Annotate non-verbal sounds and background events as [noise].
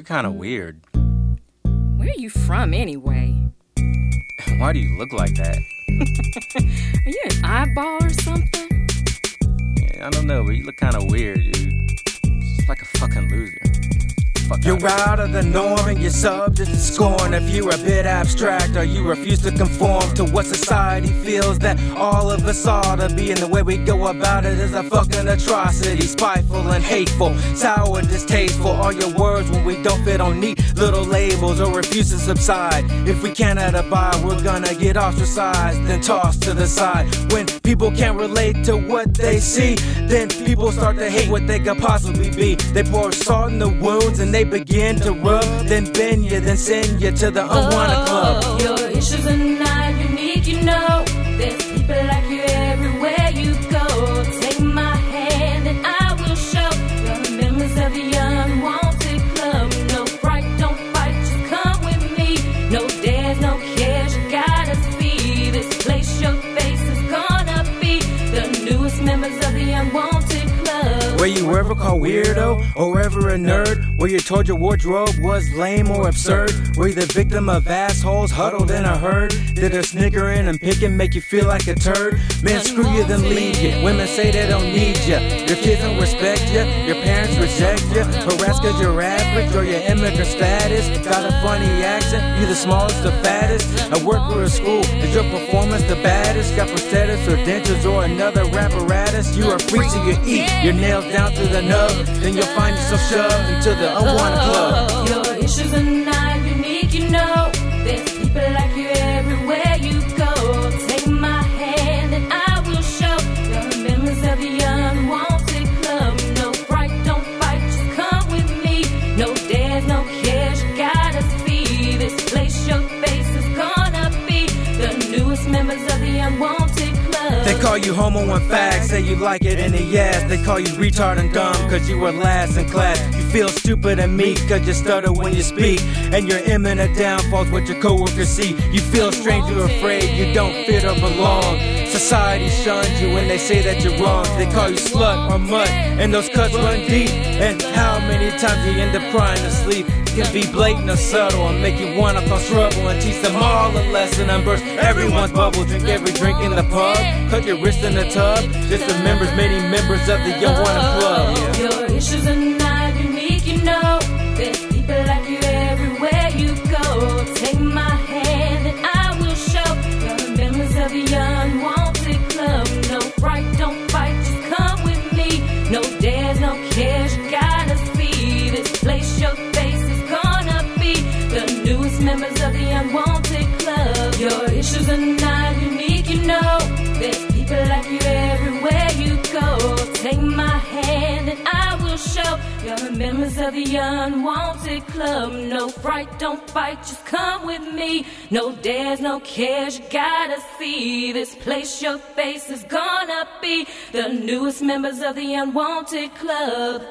You're kind of weird. Where are you from anyway? [laughs] Why do you look like that? [laughs] are you an eyeball or something? Yeah, I don't know, but you look kind of weird, dude. Just like a fucking loser You're out. of the norm and you're subject to scorn if you're a bit abstract or you refuse to conform to what society feels that all of us ought to be. And the way we go about it is a fucking atrocity, spiteful and hateful, sour and distasteful. All your words when we don't fit on neat little labels or refuse to subside. If we cannot abide, we're gonna get ostracized, then tossed to the side. When people can't relate to what they see, then people start to hate what they could possibly be. They pour salt in the wounds and they they begin to rub, then bend you, then send you to the unwanted club. Oh, your issues are not Were you ever called weirdo or ever a nerd? Were you told your wardrobe was lame or absurd? Were you the victim of assholes huddled in a herd? Did their snickering and picking make you feel like a turd? Men screw you, then leave you. Women say they don't need you. Your kids don't respect you. Your parents reject you. Harass cause you're average or your immigrant status. Got a funny accent. You the smallest or fattest. A worker at school. Is your performance the baddest? Got prosthetics or dentures or another apparatus? You are free to you eat. Your nails down to the nub. Then you'll find yourself shoved into the unwanted club. Oh, They call you homo and fag, say you like it in the ass. They call you retard and dumb, cause you were last in class You feel stupid and meek cause you stutter when you speak. And your imminent downfall's what your coworkers see. You feel strange, you're afraid you don't fit or belong. Society shuns you when they say that you're wrong. They call you slut or mutt, and those cuts run deep. And how many times you end up crying to sleep? Can be blatant or subtle and make you wanna cause trouble and teach them all a lesson and burst everyone's bubble. Drink every drink in the pub, cut your wrist in the tub. Just the members, many members of the unwanted club. Your issues are you're the members of the unwanted club. No fright, don't fight, just come with me. No dares, no cares, you gotta see this place. Your face is gonna be the newest members of the unwanted club.